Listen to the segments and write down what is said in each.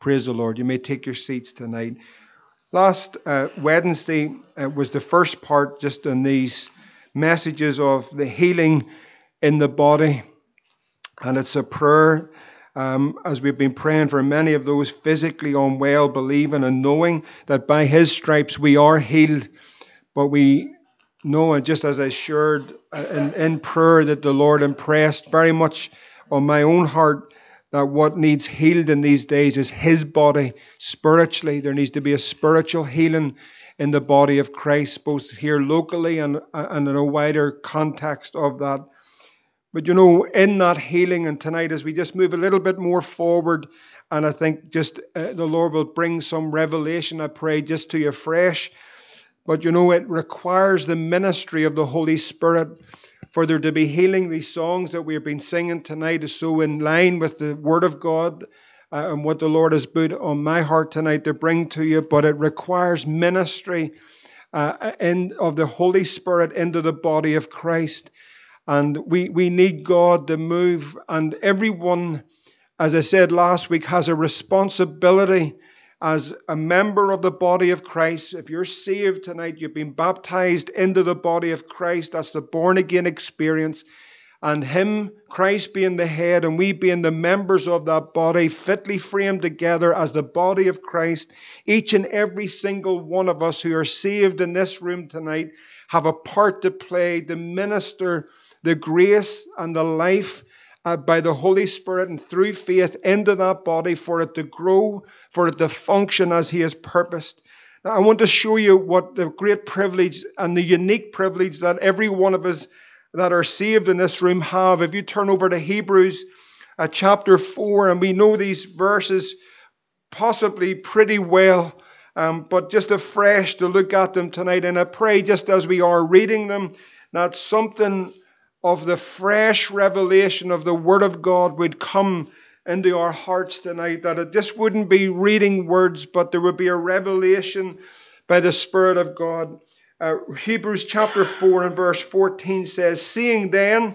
Praise the Lord. You may take your seats tonight. Last uh, Wednesday uh, was the first part just on these messages of the healing in the body. And it's a prayer um, as we've been praying for many of those physically unwell, believing and knowing that by His stripes we are healed. But we know, and just as I shared uh, in, in prayer, that the Lord impressed very much on my own heart that what needs healed in these days is his body spiritually. There needs to be a spiritual healing in the body of Christ, both here locally and, and in a wider context of that. But you know, in that healing, and tonight as we just move a little bit more forward, and I think just uh, the Lord will bring some revelation, I pray, just to you fresh. But you know, it requires the ministry of the Holy Spirit for there to be healing. These songs that we've been singing tonight is so in line with the Word of God uh, and what the Lord has put on my heart tonight to bring to you, but it requires ministry uh, in, of the Holy Spirit into the body of Christ. And we, we need God to move, and everyone, as I said last week, has a responsibility as a member of the body of Christ, if you're saved tonight, you've been baptized into the body of Christ, that's the born again experience. And Him, Christ being the head, and we being the members of that body, fitly framed together as the body of Christ, each and every single one of us who are saved in this room tonight have a part to play to minister the grace and the life uh, by the Holy Spirit and through faith into that body for it to grow, for it to function as He has purposed. Now, I want to show you what the great privilege and the unique privilege that every one of us that are saved in this room have. If you turn over to Hebrews uh, chapter 4, and we know these verses possibly pretty well. Um, but just afresh to look at them tonight. And I pray, just as we are reading them, that something of the fresh revelation of the Word of God would come into our hearts tonight. That just wouldn't be reading words, but there would be a revelation by the Spirit of God. Uh, Hebrews chapter 4 and verse 14 says, Seeing then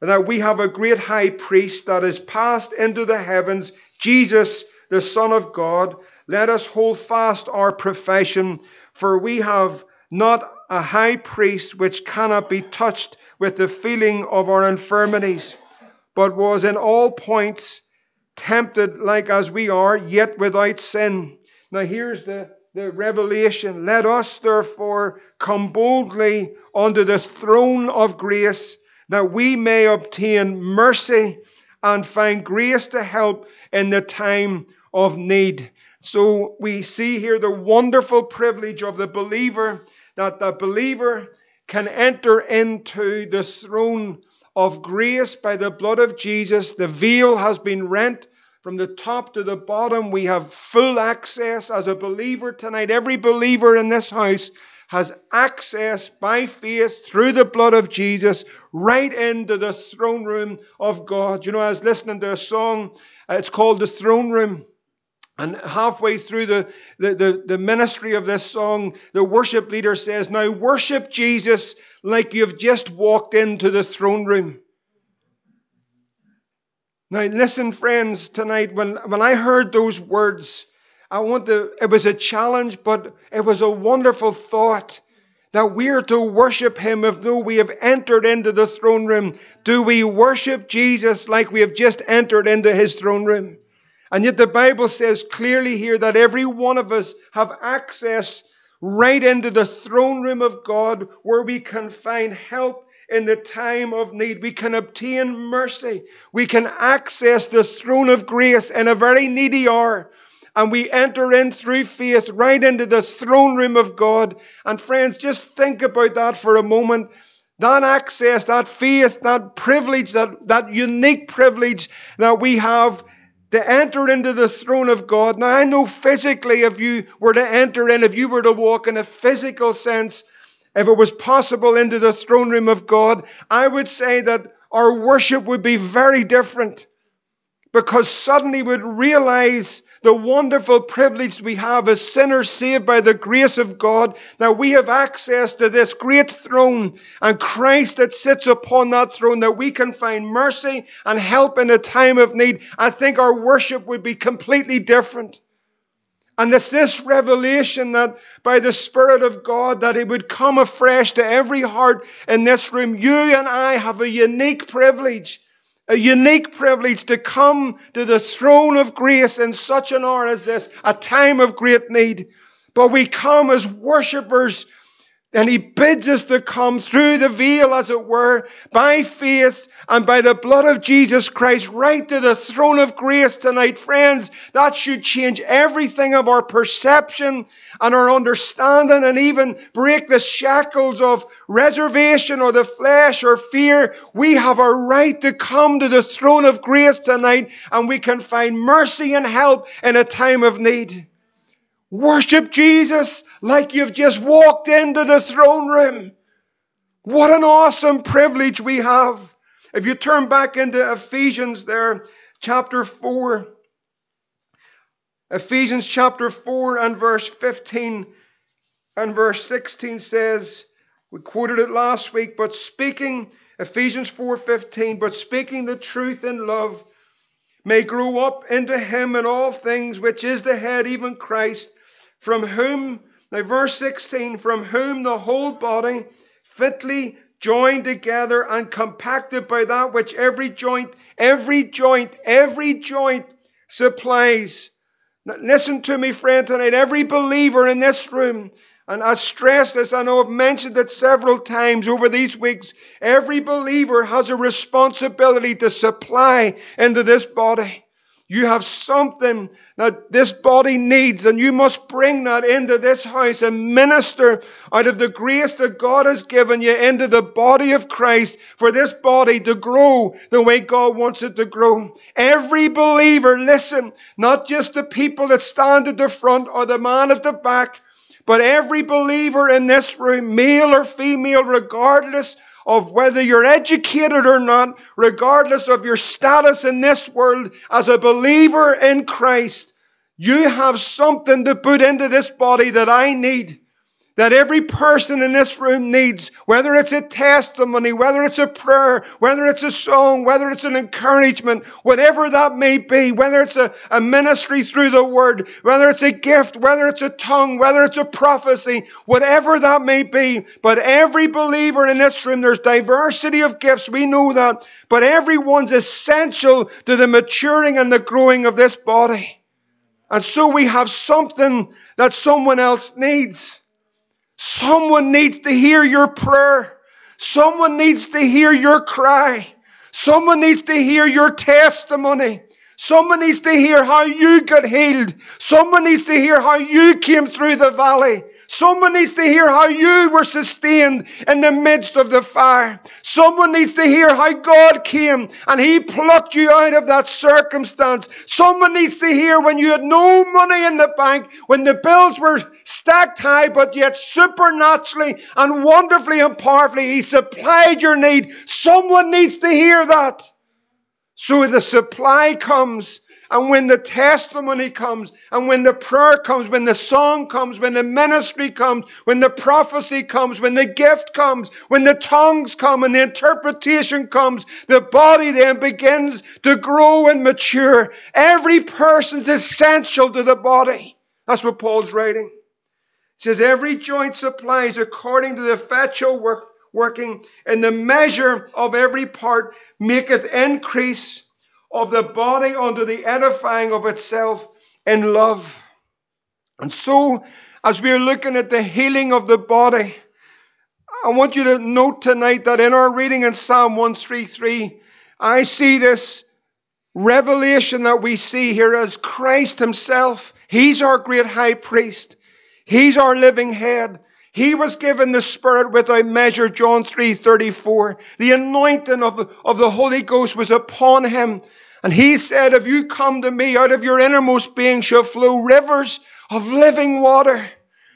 that we have a great high priest that is passed into the heavens, Jesus, the Son of God, let us hold fast our profession, for we have not a high priest which cannot be touched with the feeling of our infirmities, but was in all points tempted like as we are, yet without sin. Now here's the, the revelation. Let us therefore come boldly unto the throne of grace, that we may obtain mercy and find grace to help in the time of need. So we see here the wonderful privilege of the believer that the believer can enter into the throne of grace by the blood of Jesus. The veil has been rent from the top to the bottom. We have full access as a believer tonight. Every believer in this house has access by faith through the blood of Jesus right into the throne room of God. You know, I was listening to a song, it's called The Throne Room. And halfway through the, the, the, the, ministry of this song, the worship leader says, Now worship Jesus like you've just walked into the throne room. Now, listen, friends, tonight, when, when I heard those words, I want to, it was a challenge, but it was a wonderful thought that we are to worship Him as though we have entered into the throne room. Do we worship Jesus like we have just entered into His throne room? And yet the Bible says clearly here that every one of us have access right into the throne room of God where we can find help in the time of need. We can obtain mercy. We can access the throne of grace in a very needy hour. And we enter in through faith right into the throne room of God. And friends, just think about that for a moment. That access, that faith, that privilege, that, that unique privilege that we have to enter into the throne of God. Now, I know physically, if you were to enter in, if you were to walk in a physical sense, if it was possible into the throne room of God, I would say that our worship would be very different. because suddenly we'd realize the wonderful privilege we have as sinners saved by the grace of God that we have access to this great throne and Christ that sits upon that throne that we can find mercy and help in a time of need. I think our worship would be completely different. And it's this revelation that by the Spirit of God that it would come afresh to every heart in this room. You and I have a unique privilege, a unique privilege to come to the throne of grace in such an hour as this, a time of great need. But we come as worshippers and he bids us to come through the veil, as it were, by faith and by the blood of Jesus Christ, right to the throne of grace tonight. Friends, that should change everything of our perception and our understanding and even break the shackles of reservation or the flesh or fear. We have a right to come to the throne of grace tonight and we can find mercy and help in a time of need. Worship Jesus like you've just walked into the throne room. What an awesome privilege we have. If you turn back into Ephesians there, chapter 4, Ephesians chapter 4 and verse 15 and verse 16 says, we quoted it last week, but speaking, Ephesians 4:15, but speaking the truth in love may grow up into him in all things, which is the head, even Christ from whom, now verse 16, from whom the whole body fitly joined together and compacted by that which every joint, every joint, every joint supplies. Listen to me, friend, tonight. Every believer in this room, and I stress this, I know I've mentioned it several times over these weeks. Every believer has a responsibility to supply into this body. You have something that this body needs, and you must bring that into this house and minister out of the grace that God has given you into the body of Christ for this body to grow the way God wants it to grow. Every believer, listen, not just the people that stand at the front or the man at the back, but every believer in this room, male or female, regardless of whether you're educated or not, regardless of your status in this world, as a believer in Christ, you have something to put into this body that I need that every person in this room needs, whether it's a testimony, whether it's a prayer, whether it's a song, whether it's an encouragement, whatever that may be, whether it's a, a ministry through the word, whether it's a gift, whether it's a tongue, whether it's a prophecy, whatever that may be. But every believer in this room, there's diversity of gifts, we know that, but everyone's essential to the maturing and the growing of this body. And so we have something that someone else needs. Someone needs to hear your prayer. Someone needs to hear your cry. Someone needs to hear your testimony. Someone needs to hear how you got healed. Someone needs to hear how you came through the valley. Someone needs to hear how you were sustained in the midst of the fire. Someone needs to hear how God came and He plucked you out of that circumstance. Someone needs to hear when you had no money in the bank, when the bills were stacked high, but yet supernaturally and wonderfully and powerfully He supplied your need. Someone needs to hear that. So the supply comes and when the testimony comes, and when the prayer comes, when the song comes, when the ministry comes, when the prophecy comes, when the gift comes, when the tongues come and the interpretation comes, the body then begins to grow and mature. Every person's essential to the body. That's what Paul's writing. He says, Every joint supplies according to the effectual work, working, and the measure of every part maketh increase of the body unto the edifying of itself in love. And so, as we are looking at the healing of the body, I want you to note tonight that in our reading in Psalm 133, I see this revelation that we see here as Christ Himself. He's our great high priest. He's our living head. He was given the Spirit without measure, John 3 34. The anointing of, of the Holy Ghost was upon him. And he said, If you come to me, out of your innermost being shall flow rivers of living water.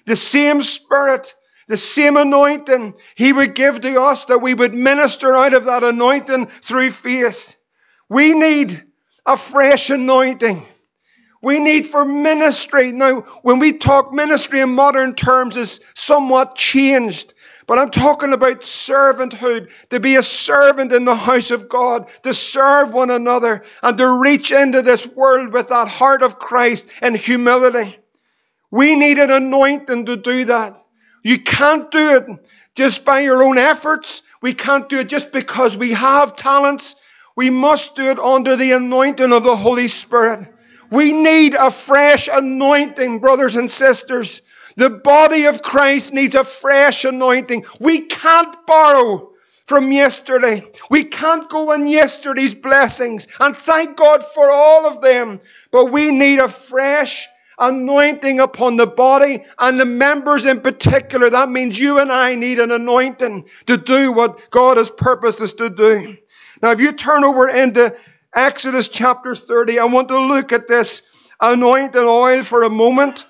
The same Spirit, the same anointing he would give to us that we would minister out of that anointing through faith. We need a fresh anointing. We need for ministry. Now, when we talk ministry in modern terms is somewhat changed. But I'm talking about servanthood, to be a servant in the house of God, to serve one another, and to reach into this world with that heart of Christ and humility. We need an anointing to do that. You can't do it just by your own efforts. We can't do it just because we have talents. We must do it under the anointing of the Holy Spirit. We need a fresh anointing, brothers and sisters. The body of Christ needs a fresh anointing. We can't borrow from yesterday. We can't go on yesterday's blessings. And thank God for all of them. But we need a fresh anointing upon the body and the members in particular. That means you and I need an anointing to do what God has purposed us to do. Now, if you turn over into Exodus chapter 30, I want to look at this anointing oil for a moment.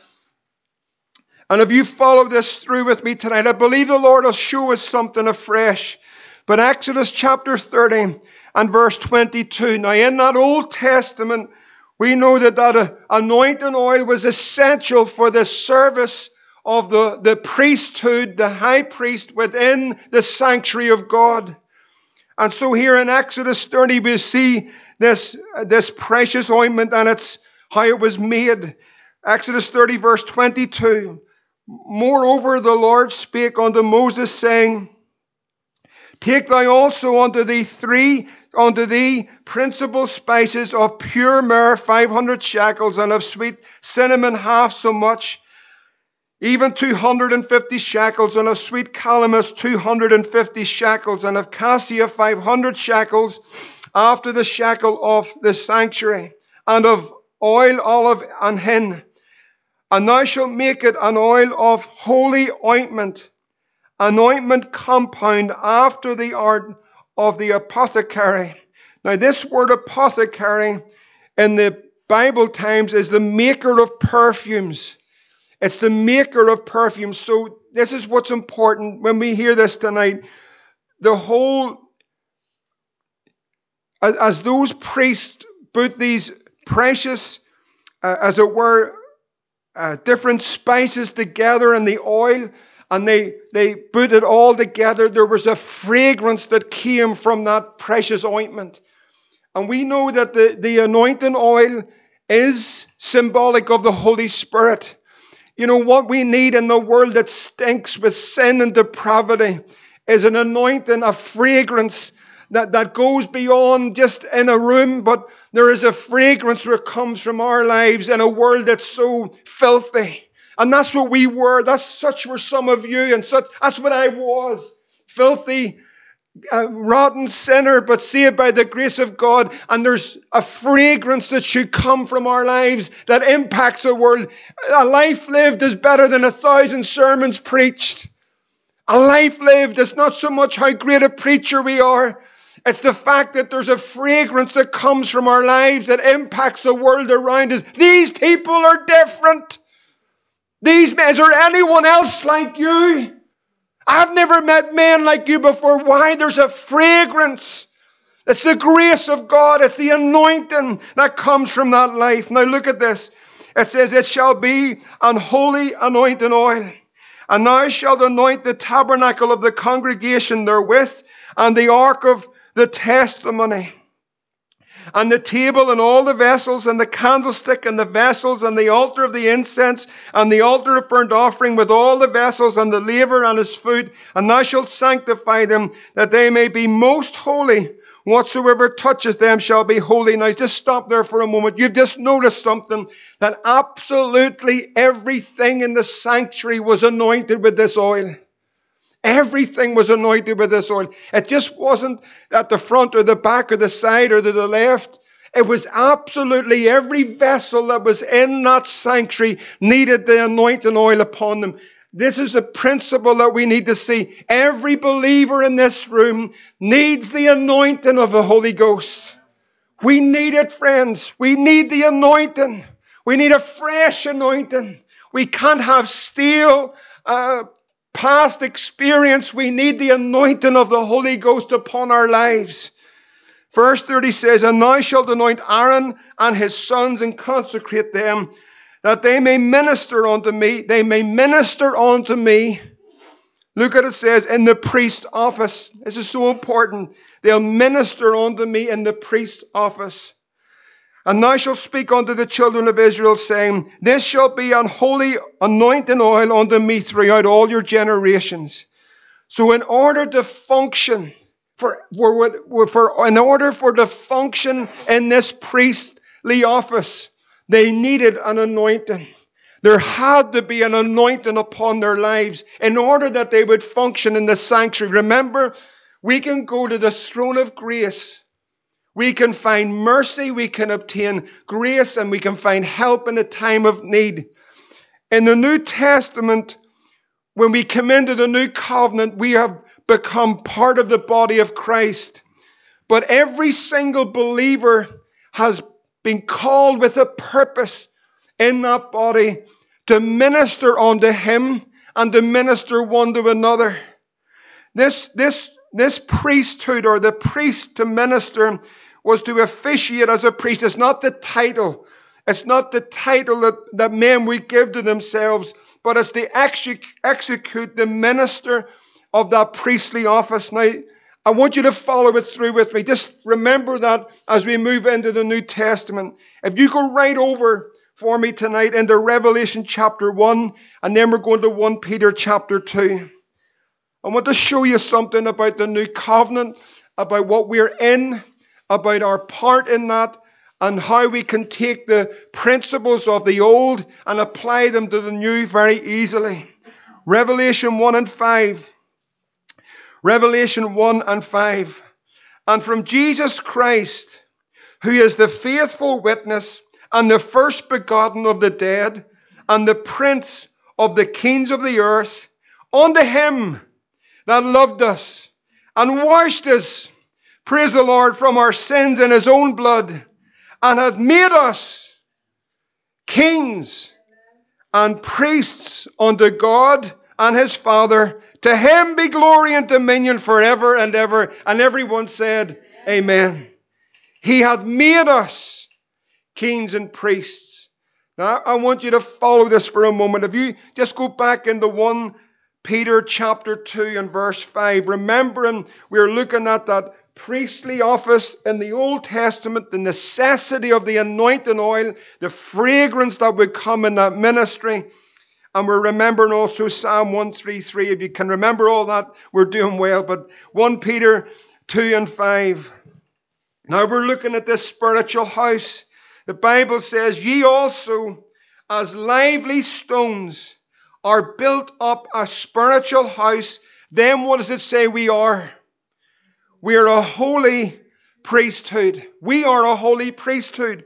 And if you follow this through with me tonight, I believe the Lord will show us something afresh. But Exodus chapter 30 and verse 22. Now, in that Old Testament, we know that that uh, anointing oil was essential for the service of the, the priesthood, the high priest within the sanctuary of God. And so here in Exodus 30, we see this, uh, this precious ointment and it's how it was made. Exodus 30, verse 22. Moreover, the Lord spake unto Moses, saying, Take thou also unto thee three, unto thee principal spices of pure myrrh, five hundred shekels, and of sweet cinnamon half so much, even two hundred and fifty shekels, and of sweet calamus two hundred and fifty shekels, and of cassia five hundred shekels, after the shekel of the sanctuary, and of oil, olive, and hin and thou shalt make it an oil of holy ointment, an ointment compound after the art of the apothecary. Now, this word apothecary in the Bible times is the maker of perfumes. It's the maker of perfumes. So, this is what's important when we hear this tonight. The whole, as those priests put these precious, uh, as it were, uh, different spices together in the oil and they, they put it all together. There was a fragrance that came from that precious ointment. And we know that the, the anointing oil is symbolic of the Holy Spirit. You know, what we need in the world that stinks with sin and depravity is an anointing, a fragrance that, that goes beyond just in a room, but there is a fragrance that comes from our lives in a world that's so filthy. And that's what we were. That's such were some of you, and such that's what I was. Filthy, uh, rotten sinner, but saved by the grace of God. And there's a fragrance that should come from our lives that impacts the world. A life lived is better than a thousand sermons preached. A life lived is not so much how great a preacher we are, it's the fact that there's a fragrance that comes from our lives that impacts the world around us. These people are different. These men, is there anyone else like you? I've never met men like you before. Why? There's a fragrance. It's the grace of God. It's the anointing that comes from that life. Now look at this. It says, It shall be an holy anointing oil. And thou shalt anoint the tabernacle of the congregation therewith, and the ark of the testimony, and the table and all the vessels, and the candlestick and the vessels, and the altar of the incense, and the altar of burnt offering, with all the vessels, and the laver and his food, and thou shalt sanctify them, that they may be most holy. Whatsoever touches them shall be holy. Now, just stop there for a moment. You've just noticed something that absolutely everything in the sanctuary was anointed with this oil. Everything was anointed with this oil. It just wasn't at the front or the back or the side or to the left. It was absolutely every vessel that was in that sanctuary needed the anointing oil upon them. This is a principle that we need to see. Every believer in this room needs the anointing of the Holy Ghost. We need it, friends. We need the anointing. We need a fresh anointing. We can't have stale, uh, past experience, we need the anointing of the Holy Ghost upon our lives. Verse 30 says, And thou shalt anoint Aaron and his sons and consecrate them, that they may minister unto me. They may minister unto me. Look at it says, in the priest's office. This is so important. They'll minister unto me in the priest's office. And thou shalt speak unto the children of Israel, saying, This shall be an holy anointing oil unto me throughout all your generations. So, in order to function, for, for, for, in order for to function in this priestly office, they needed an anointing. There had to be an anointing upon their lives in order that they would function in the sanctuary. Remember, we can go to the throne of grace. We can find mercy, we can obtain grace, and we can find help in a time of need. In the New Testament, when we come into the new covenant, we have become part of the body of Christ. But every single believer has been called with a purpose in that body to minister unto Him and to minister one to another. This, this, this priesthood or the priest to minister was to officiate as a priest. It's not the title. It's not the title that, that men would give to themselves, but it's to execute the minister of that priestly office. Now, I want you to follow it through with me. Just remember that as we move into the New Testament. If you go right over for me tonight into Revelation chapter 1, and then we're going to 1 Peter chapter 2. I want to show you something about the new covenant, about what we're in, about our part in that, and how we can take the principles of the old and apply them to the new very easily. Revelation 1 and 5. Revelation 1 and 5. And from Jesus Christ, who is the faithful witness and the first begotten of the dead, and the prince of the kings of the earth, unto him that loved us and washed us, praise the Lord, from our sins in his own blood, and hath made us kings and priests unto God and his Father. To him be glory and dominion forever and ever. And everyone said, Amen. Amen. He hath made us kings and priests. Now, I want you to follow this for a moment. If you just go back into 1 Peter chapter 2 and verse 5, remembering we're looking at that priestly office in the Old Testament, the necessity of the anointing oil, the fragrance that would come in that ministry. And we're remembering also Psalm 133. If you can remember all that, we're doing well. But 1 Peter 2 and 5. Now we're looking at this spiritual house. The Bible says, Ye also, as lively stones, are built up a spiritual house. Then what does it say we are? We are a holy priesthood. We are a holy priesthood.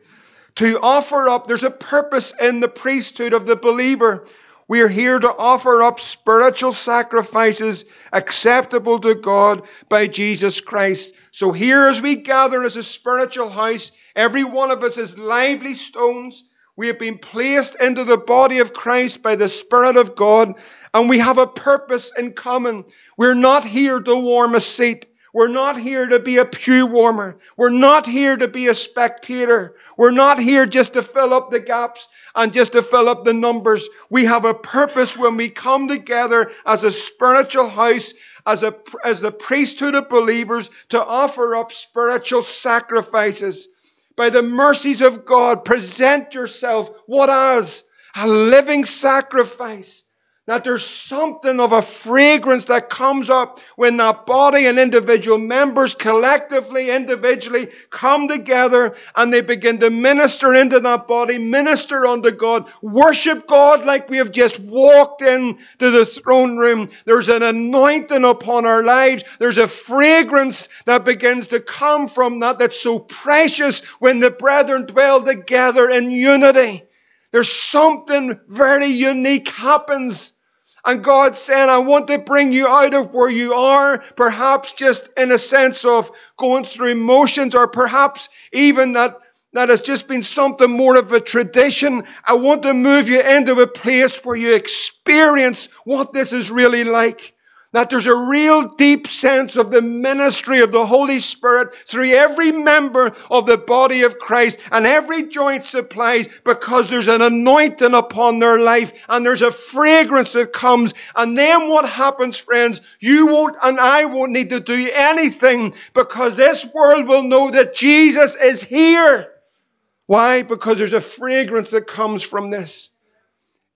To offer up, there's a purpose in the priesthood of the believer. We are here to offer up spiritual sacrifices acceptable to God by Jesus Christ. So, here as we gather as a spiritual house, every one of us is lively stones. We have been placed into the body of Christ by the Spirit of God, and we have a purpose in common. We're not here to warm a seat. We're not here to be a pew warmer. We're not here to be a spectator. We're not here just to fill up the gaps and just to fill up the numbers. We have a purpose when we come together as a spiritual house, as, a, as the priesthood of believers, to offer up spiritual sacrifices. By the mercies of God, present yourself what as a living sacrifice that there's something of a fragrance that comes up when that body and individual members collectively, individually come together and they begin to minister into that body, minister unto God, worship God like we have just walked into the throne room. There's an anointing upon our lives. There's a fragrance that begins to come from that that's so precious when the brethren dwell together in unity. There's something very unique happens. And God saying, I want to bring you out of where you are, perhaps just in a sense of going through emotions, or perhaps even that that has just been something more of a tradition. I want to move you into a place where you experience what this is really like. That there's a real deep sense of the ministry of the Holy Spirit through every member of the body of Christ and every joint supplies because there's an anointing upon their life and there's a fragrance that comes. And then what happens, friends? You won't and I won't need to do anything because this world will know that Jesus is here. Why? Because there's a fragrance that comes from this.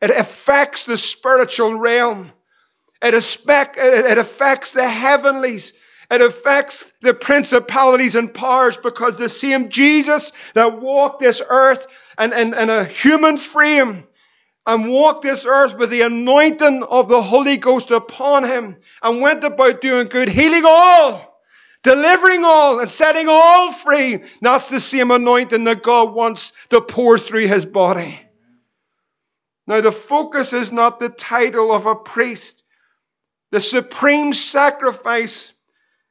It affects the spiritual realm. It, it affects the heavenlies. It affects the principalities and powers because the same Jesus that walked this earth and in, in a human frame and walked this earth with the anointing of the Holy Ghost upon him and went about doing good, healing all, delivering all, and setting all free. That's the same anointing that God wants to pour through his body. Now, the focus is not the title of a priest. The supreme sacrifice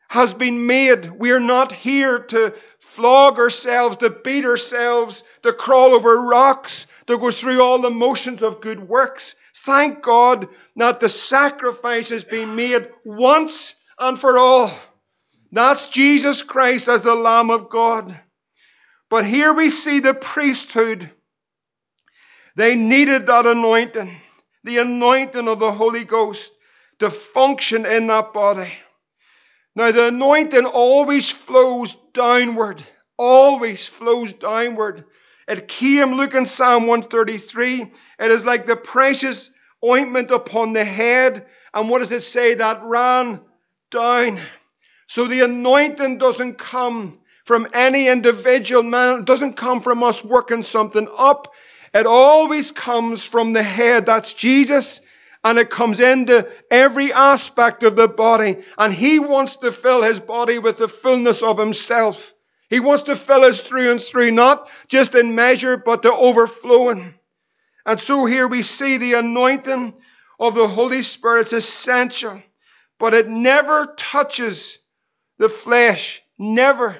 has been made. We are not here to flog ourselves, to beat ourselves, to crawl over rocks, to go through all the motions of good works. Thank God that the sacrifice has been made once and for all. That's Jesus Christ as the Lamb of God. But here we see the priesthood. They needed that anointing, the anointing of the Holy Ghost to function in that body. Now, the anointing always flows downward, always flows downward. It came, look in Psalm 133, it is like the precious ointment upon the head. And what does it say? That ran down. So the anointing doesn't come from any individual man, it doesn't come from us working something up. It always comes from the head. That's Jesus and it comes into every aspect of the body. And He wants to fill His body with the fullness of Himself. He wants to fill us through and through, not just in measure, but to overflowing. And so here we see the anointing of the Holy Spirit is essential, but it never touches the flesh. Never.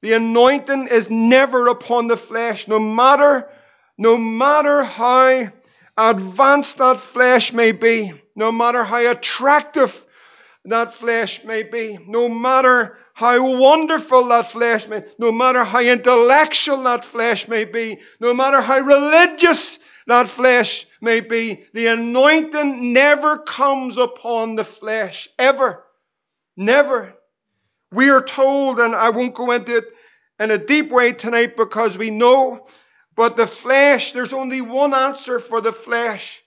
The anointing is never upon the flesh, no matter, no matter how advanced that flesh may be, no matter how attractive that flesh may be, no matter how wonderful that flesh may, be, no matter how intellectual that flesh may be, no matter how religious that flesh may be, the anointing never comes upon the flesh, ever. Never. We are told, and I won't go into it in a deep way tonight because we know but the flesh, there's only one answer for the flesh.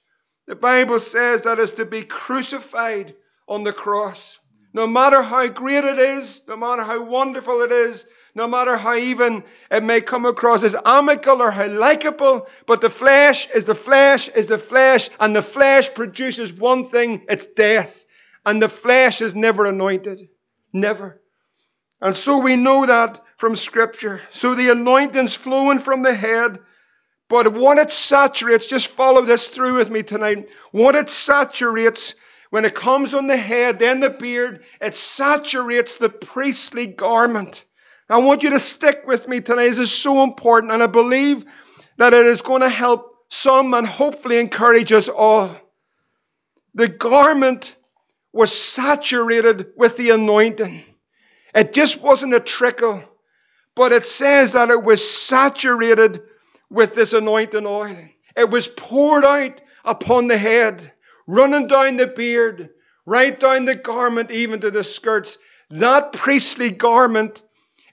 The Bible says that is to be crucified on the cross. No matter how great it is, no matter how wonderful it is, no matter how even it may come across as amicable or how likable, but the flesh is the flesh is the flesh, and the flesh produces one thing it's death. And the flesh is never anointed. Never. And so we know that from Scripture. So the anointing's flowing from the head. But what it saturates, just follow this through with me tonight. What it saturates when it comes on the head, then the beard, it saturates the priestly garment. I want you to stick with me tonight. This is so important, and I believe that it is going to help some and hopefully encourage us all. The garment was saturated with the anointing. It just wasn't a trickle. But it says that it was saturated with this anointing oil. It was poured out upon the head, running down the beard, right down the garment, even to the skirts. That priestly garment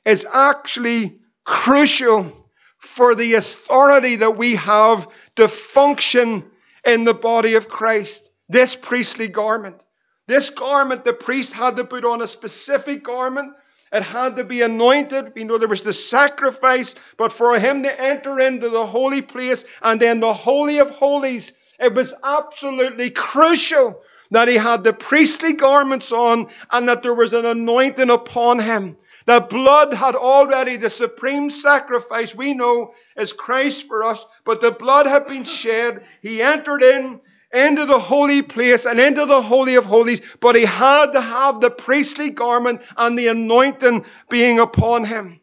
is actually crucial for the authority that we have to function in the body of Christ. This priestly garment. This garment, the priest had to put on a specific garment it had to be anointed. We know there was the sacrifice, but for him to enter into the holy place and then the Holy of Holies, it was absolutely crucial that he had the priestly garments on and that there was an anointing upon him. That blood had already, the supreme sacrifice we know is Christ for us, but the blood had been shed. He entered in into the holy place and into the holy of holies, but he had to have the priestly garment and the anointing being upon him.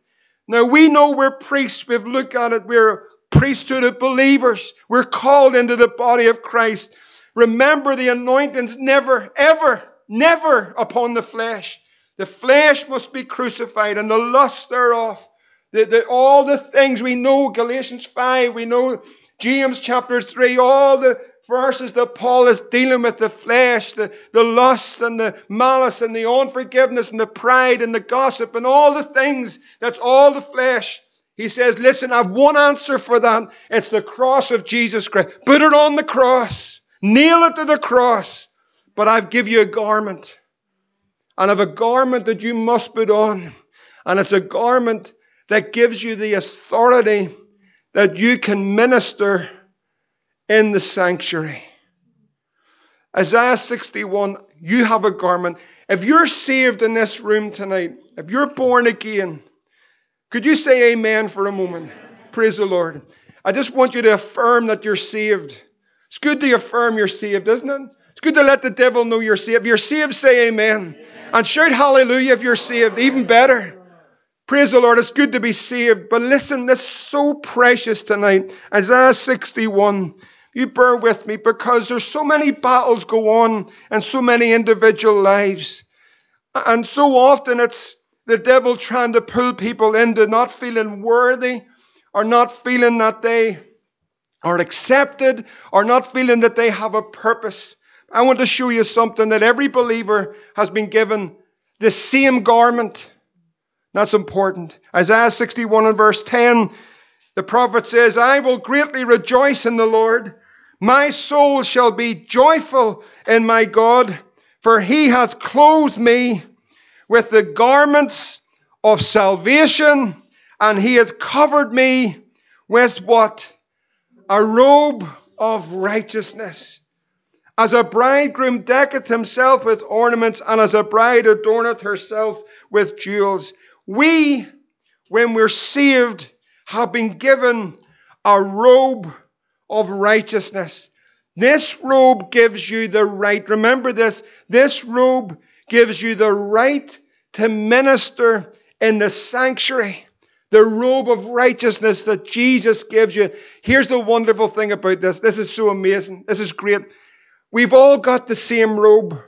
Now we know we're priests. We've looked at it. We're priesthood of believers. We're called into the body of Christ. Remember, the anointing's never, ever, never upon the flesh. The flesh must be crucified and the lust thereof. The, the, all the things we know, Galatians 5, we know James chapter 3, all the verses that Paul is dealing with the flesh, the, the lust and the malice and the unforgiveness and the pride and the gossip and all the things. That's all the flesh. He says, Listen, I've one answer for that. It's the cross of Jesus Christ. Put it on the cross, nail it to the cross. But I've give you a garment. And I've a garment that you must put on. And it's a garment that gives you the authority that you can minister in the sanctuary. Isaiah 61, you have a garment. If you're saved in this room tonight, if you're born again, could you say amen for a moment? Praise the Lord. I just want you to affirm that you're saved. It's good to affirm you're saved, isn't it? It's good to let the devil know you're saved. If you're saved, say amen. And shout hallelujah if you're saved. Even better. Praise the Lord. It's good to be saved. But listen, this is so precious tonight. Isaiah 61. You bear with me because there's so many battles go on and so many individual lives. And so often it's the devil trying to pull people into not feeling worthy or not feeling that they are accepted or not feeling that they have a purpose. I want to show you something that every believer has been given the same garment. That's important. Isaiah 61 and verse 10, the prophet says, I will greatly rejoice in the Lord. My soul shall be joyful in my God, for he hath clothed me with the garments of salvation, and he hath covered me with what? A robe of righteousness. As a bridegroom decketh himself with ornaments, and as a bride adorneth herself with jewels. We, when we're saved, have been given a robe of righteousness. This robe gives you the right, remember this, this robe gives you the right to minister in the sanctuary. The robe of righteousness that Jesus gives you. Here's the wonderful thing about this. This is so amazing. This is great. We've all got the same robe.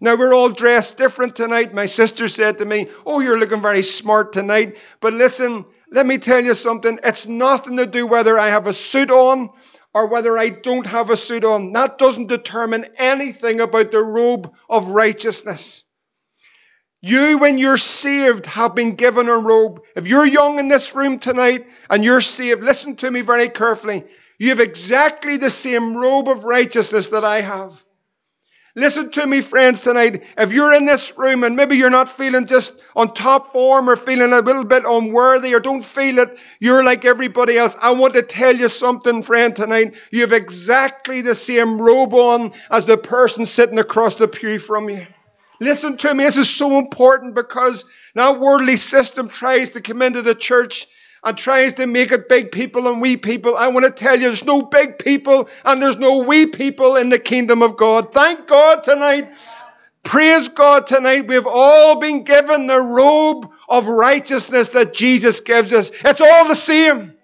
Now, we're all dressed different tonight. My sister said to me, Oh, you're looking very smart tonight. But listen, let me tell you something. It's nothing to do whether I have a suit on or whether I don't have a suit on. That doesn't determine anything about the robe of righteousness. You, when you're saved, have been given a robe. If you're young in this room tonight and you're saved, listen to me very carefully. You have exactly the same robe of righteousness that I have. Listen to me, friends, tonight. If you're in this room and maybe you're not feeling just on top form or feeling a little bit unworthy or don't feel it, you're like everybody else. I want to tell you something, friend, tonight. You have exactly the same robe on as the person sitting across the pew from you. Listen to me. This is so important because now worldly system tries to come into the church and tries to make it big people and wee people. I want to tell you, there's no big people and there's no wee people in the kingdom of God. Thank God tonight. Praise God tonight. We've all been given the robe of righteousness that Jesus gives us. It's all the same.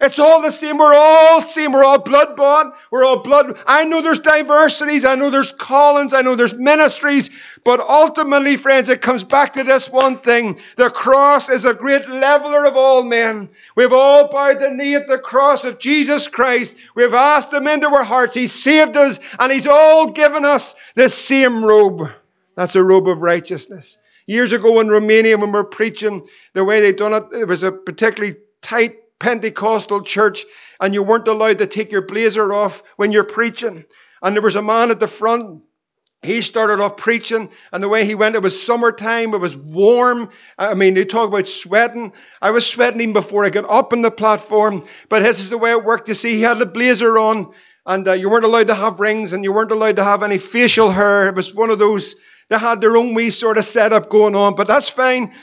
It's all the same. We're all same. We're all blood bought. We're all blood. I know there's diversities. I know there's callings. I know there's ministries. But ultimately, friends, it comes back to this one thing. The cross is a great leveler of all men. We've all bowed the knee at the cross of Jesus Christ. We've asked Him into our hearts. He saved us and He's all given us the same robe. That's a robe of righteousness. Years ago in Romania, when we were preaching, the way they done it, it was a particularly tight Pentecostal church and you weren't allowed to take your blazer off when you're preaching. And there was a man at the front. He started off preaching, and the way he went, it was summertime, it was warm. I mean, they talk about sweating. I was sweating even before I got up on the platform, but this is the way it worked. You see, he had a blazer on, and uh, you weren't allowed to have rings, and you weren't allowed to have any facial hair. It was one of those, they had their own wee sort of setup going on, but that's fine.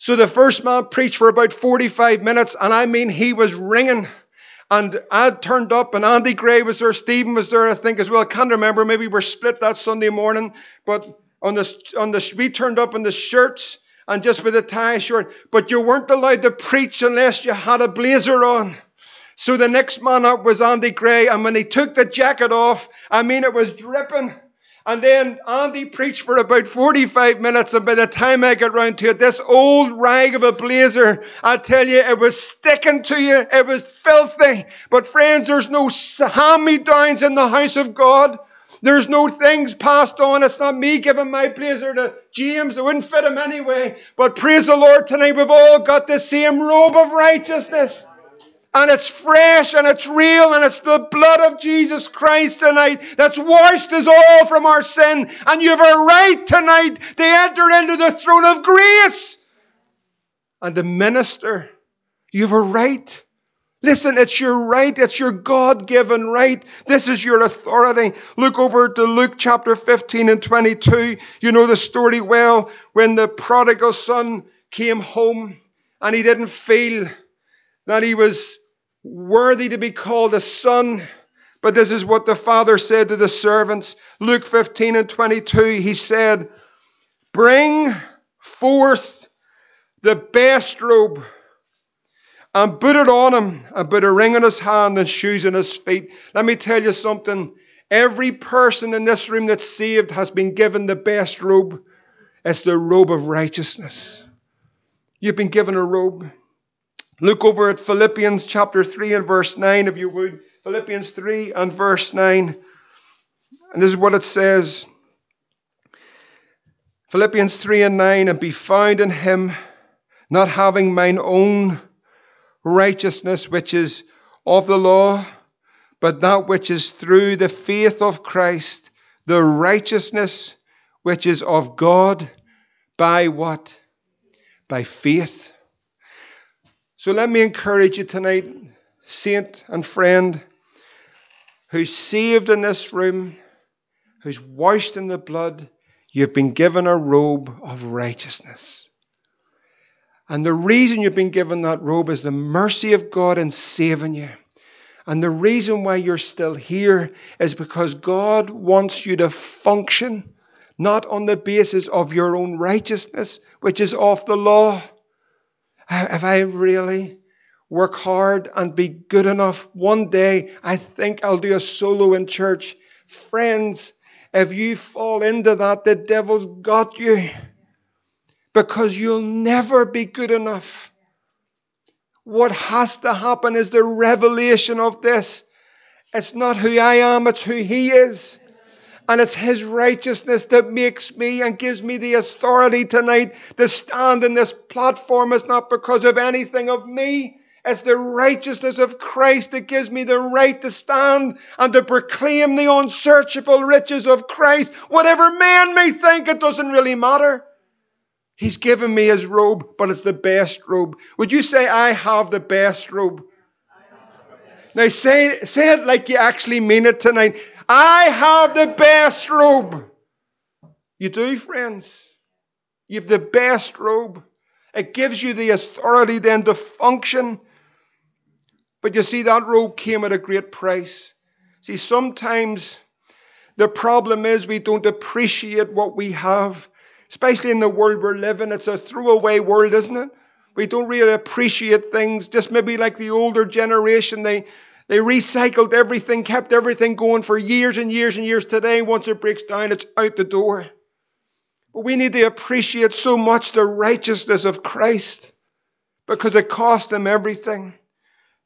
So the first man preached for about 45 minutes, and I mean, he was ringing. And I turned up, and Andy Gray was there, Stephen was there, I think, as well. I can't remember. Maybe we were split that Sunday morning. But on the, on the, we turned up in the shirts and just with a tie short. But you weren't allowed to preach unless you had a blazer on. So the next man up was Andy Gray, and when he took the jacket off, I mean, it was dripping. And then Andy preached for about 45 minutes, and by the time I got round to it, this old rag of a blazer, I tell you, it was sticking to you. It was filthy. But friends, there's no hand-me-downs in the house of God. There's no things passed on. It's not me giving my blazer to James. It wouldn't fit him anyway. But praise the Lord tonight, we've all got the same robe of righteousness and it's fresh and it's real and it's the blood of Jesus Christ tonight that's washed us all from our sin. And you have a right tonight to enter into the throne of grace and the minister. You have a right. Listen, it's your right. It's your God given right. This is your authority. Look over to Luke chapter 15 and 22. You know the story well when the prodigal son came home and he didn't feel that he was worthy to be called a son. But this is what the father said to the servants. Luke 15 and 22, he said, Bring forth the best robe and put it on him and put a ring on his hand and shoes on his feet. Let me tell you something. Every person in this room that's saved has been given the best robe. It's the robe of righteousness. You've been given a robe. Look over at Philippians chapter 3 and verse 9, if you would. Philippians 3 and verse 9. And this is what it says Philippians 3 and 9, and be found in him, not having mine own righteousness, which is of the law, but that which is through the faith of Christ, the righteousness which is of God by what? By faith. So let me encourage you tonight, saint and friend, who's saved in this room, who's washed in the blood, you've been given a robe of righteousness. And the reason you've been given that robe is the mercy of God in saving you. And the reason why you're still here is because God wants you to function not on the basis of your own righteousness, which is off the law if I really work hard and be good enough, one day I think I'll do a solo in church. Friends, if you fall into that, the devil's got you because you'll never be good enough. What has to happen is the revelation of this. It's not who I am, it's who he is. And it's His righteousness that makes me and gives me the authority tonight to stand in this platform. It's not because of anything of me. It's the righteousness of Christ that gives me the right to stand and to proclaim the unsearchable riches of Christ. Whatever man may think, it doesn't really matter. He's given me his robe, but it's the best robe. Would you say, I have the best robe? Now say, say it like you actually mean it tonight. I have the best robe. You do, friends. You have the best robe. It gives you the authority then to function. But you see, that robe came at a great price. See, sometimes the problem is we don't appreciate what we have, especially in the world we're living. It's a throwaway world, isn't it? We don't really appreciate things, just maybe like the older generation. They, they recycled everything, kept everything going for years and years and years. Today, once it breaks down, it's out the door. But we need to appreciate so much the righteousness of Christ because it cost them everything.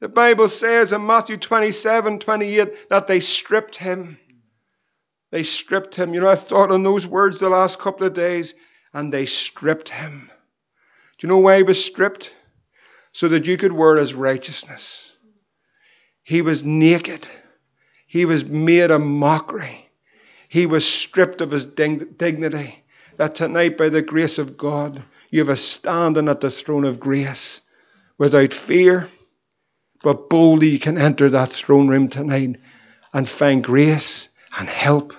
The Bible says in Matthew 27 28 that they stripped him. They stripped him. You know, I thought on those words the last couple of days, and they stripped him. Do you know why he was stripped? So that you could wear his righteousness. He was naked. He was made a mockery. He was stripped of his dignity. That tonight, by the grace of God, you have a standing at the throne of grace without fear, but boldly you can enter that throne room tonight and find grace and help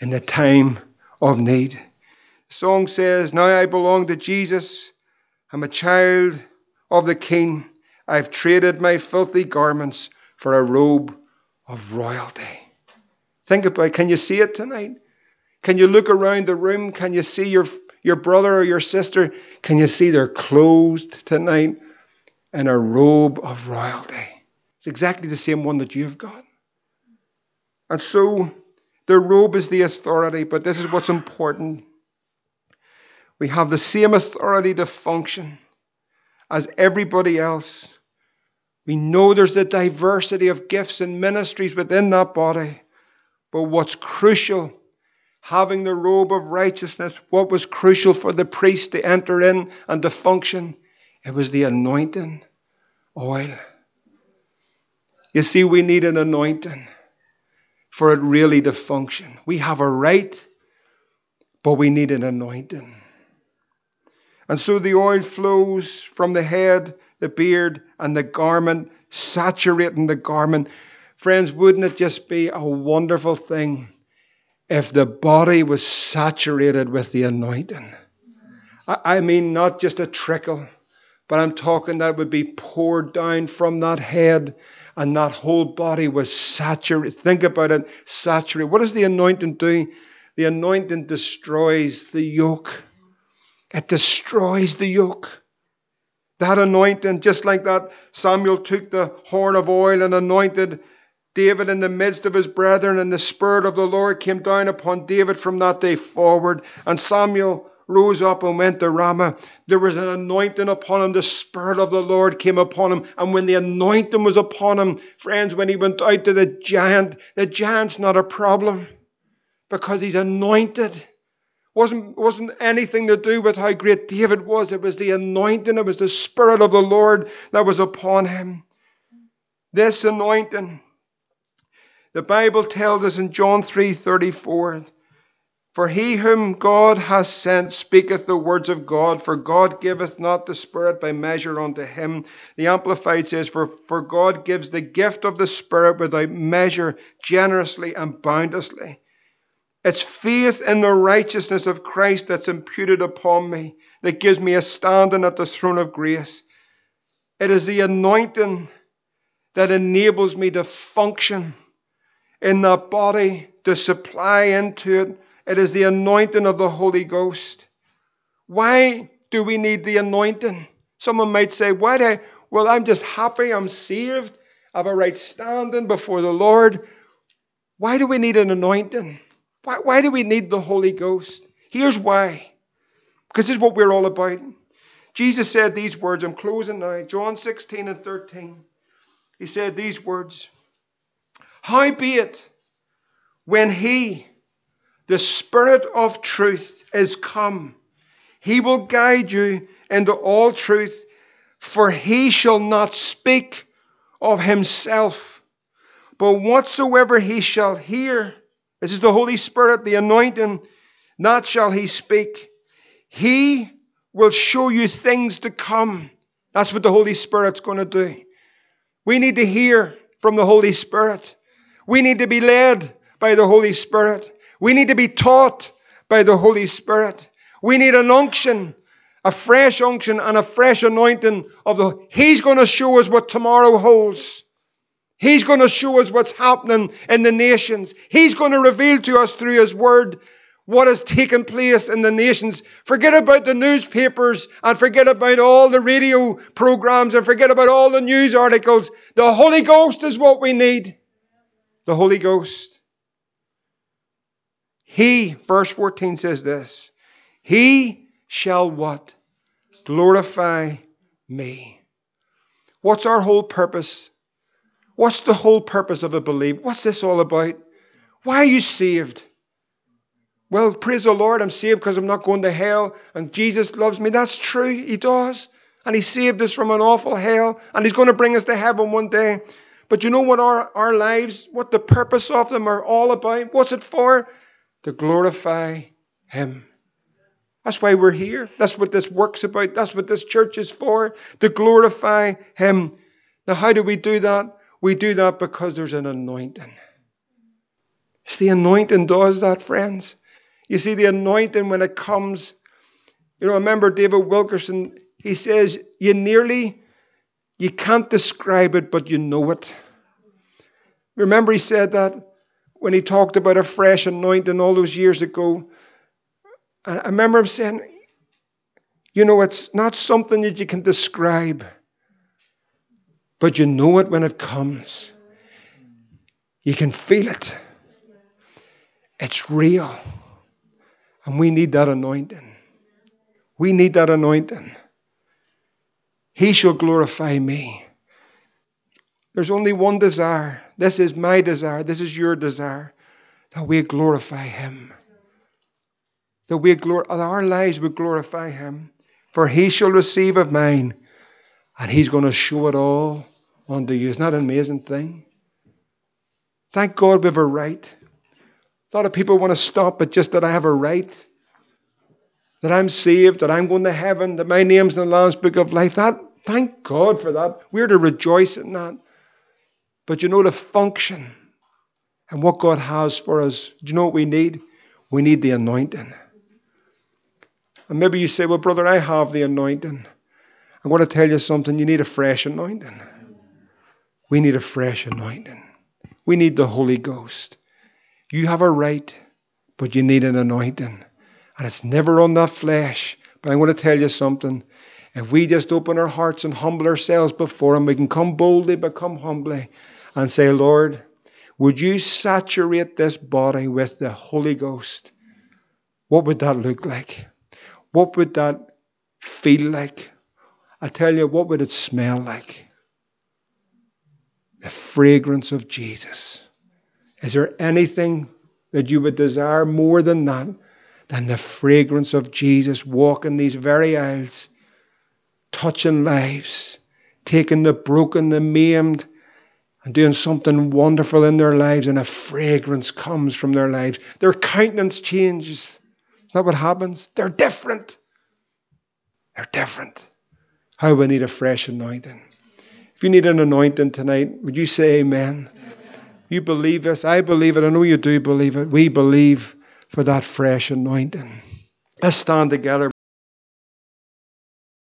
in the time of need. The song says, Now I belong to Jesus. I'm a child of the King. I've traded my filthy garments for a robe of royalty. Think about it. Can you see it tonight? Can you look around the room? Can you see your, your brother or your sister? Can you see they're clothed tonight in a robe of royalty? It's exactly the same one that you've got. And so The robe is the authority, but this is what's important. We have the same authority to function as everybody else. We know there's a diversity of gifts and ministries within that body. But what's crucial, having the robe of righteousness, what was crucial for the priest to enter in and to function, it was the anointing oil. You see, we need an anointing for it really to function. We have a right, but we need an anointing. And so the oil flows from the head, the beard, and the garment, saturating the garment. Friends, wouldn't it just be a wonderful thing if the body was saturated with the anointing? I mean, not just a trickle, but I'm talking that would be poured down from that head and that whole body was saturated. Think about it saturated. What does the anointing do? The anointing destroys the yoke. It destroys the yoke. That anointing, just like that, Samuel took the horn of oil and anointed David in the midst of his brethren, and the Spirit of the Lord came down upon David from that day forward. And Samuel rose up and went to Ramah. There was an anointing upon him. The Spirit of the Lord came upon him. And when the anointing was upon him, friends, when he went out to the giant, the giant's not a problem because he's anointed wasn't, wasn't anything to do with how great David was. It was the anointing, it was the Spirit of the Lord that was upon him. This anointing, the Bible tells us in John 3 34, for he whom God has sent speaketh the words of God, for God giveth not the Spirit by measure unto him. The Amplified says, For, for God gives the gift of the Spirit without measure, generously and bounteously. It's faith in the righteousness of Christ that's imputed upon me that gives me a standing at the throne of grace. It is the anointing that enables me to function in that body, to supply into it. It is the anointing of the Holy Ghost. Why do we need the anointing? Someone might say, Why do I? Well, I'm just happy, I'm saved, I have a right standing before the Lord. Why do we need an anointing? Why, why do we need the Holy Ghost? Here's why. Because this is what we're all about. Jesus said these words. I'm closing now. John 16 and 13. He said these words Howbeit, when He, the Spirit of truth, is come, He will guide you into all truth, for He shall not speak of Himself, but whatsoever He shall hear, this is the Holy Spirit, the anointing. Not shall he speak. He will show you things to come. That's what the Holy Spirit's going to do. We need to hear from the Holy Spirit. We need to be led by the Holy Spirit. We need to be taught by the Holy Spirit. We need an unction, a fresh unction and a fresh anointing of the He's going to show us what tomorrow holds. He's going to show us what's happening in the nations. He's going to reveal to us through His Word what has taken place in the nations. Forget about the newspapers and forget about all the radio programs and forget about all the news articles. The Holy Ghost is what we need. The Holy Ghost. He, verse 14 says this He shall what? Glorify me. What's our whole purpose? What's the whole purpose of a believer? What's this all about? Why are you saved? Well, praise the Lord, I'm saved because I'm not going to hell and Jesus loves me. That's true, He does. And He saved us from an awful hell and He's going to bring us to heaven one day. But you know what our, our lives, what the purpose of them are all about? What's it for? To glorify Him. That's why we're here. That's what this work's about. That's what this church is for, to glorify Him. Now, how do we do that? We do that because there's an anointing. It's the anointing does that, friends. You see, the anointing when it comes, you know, remember David Wilkerson, he says, you nearly, you can't describe it, but you know it. Remember, he said that when he talked about a fresh anointing all those years ago. I remember him saying, you know, it's not something that you can describe. But you know it when it comes. You can feel it. It's real. And we need that anointing. We need that anointing. He shall glorify me. There's only one desire. This is my desire. This is your desire. That we glorify Him. That we glor- our lives would glorify Him. For He shall receive of mine, and He's going to show it all unto you. Isn't that an amazing thing? Thank God we have a right. A lot of people want to stop at just that I have a right, that I'm saved, that I'm going to heaven, that my name's in the Lamb's Book of Life. That thank God for that. We're to rejoice in that. But you know the function and what God has for us. Do you know what we need? We need the anointing. And maybe you say, Well, brother, I have the anointing. I'm going to tell you something. You need a fresh anointing. We need a fresh anointing. We need the Holy Ghost. You have a right, but you need an anointing. And it's never on that flesh. But I'm going to tell you something. If we just open our hearts and humble ourselves before Him, we can come boldly, but come humbly and say, Lord, would you saturate this body with the Holy Ghost? What would that look like? What would that feel like? I tell you, what would it smell like? The fragrance of Jesus. Is there anything that you would desire more than that? Than the fragrance of Jesus walking these very aisles, touching lives, taking the broken, the maimed, and doing something wonderful in their lives, and a fragrance comes from their lives. Their countenance changes. Is that what happens? They're different. They're different. How we need a fresh anointing. If you need an anointing tonight, would you say amen? You believe this? I believe it. I know you do believe it. We believe for that fresh anointing. Let's stand together.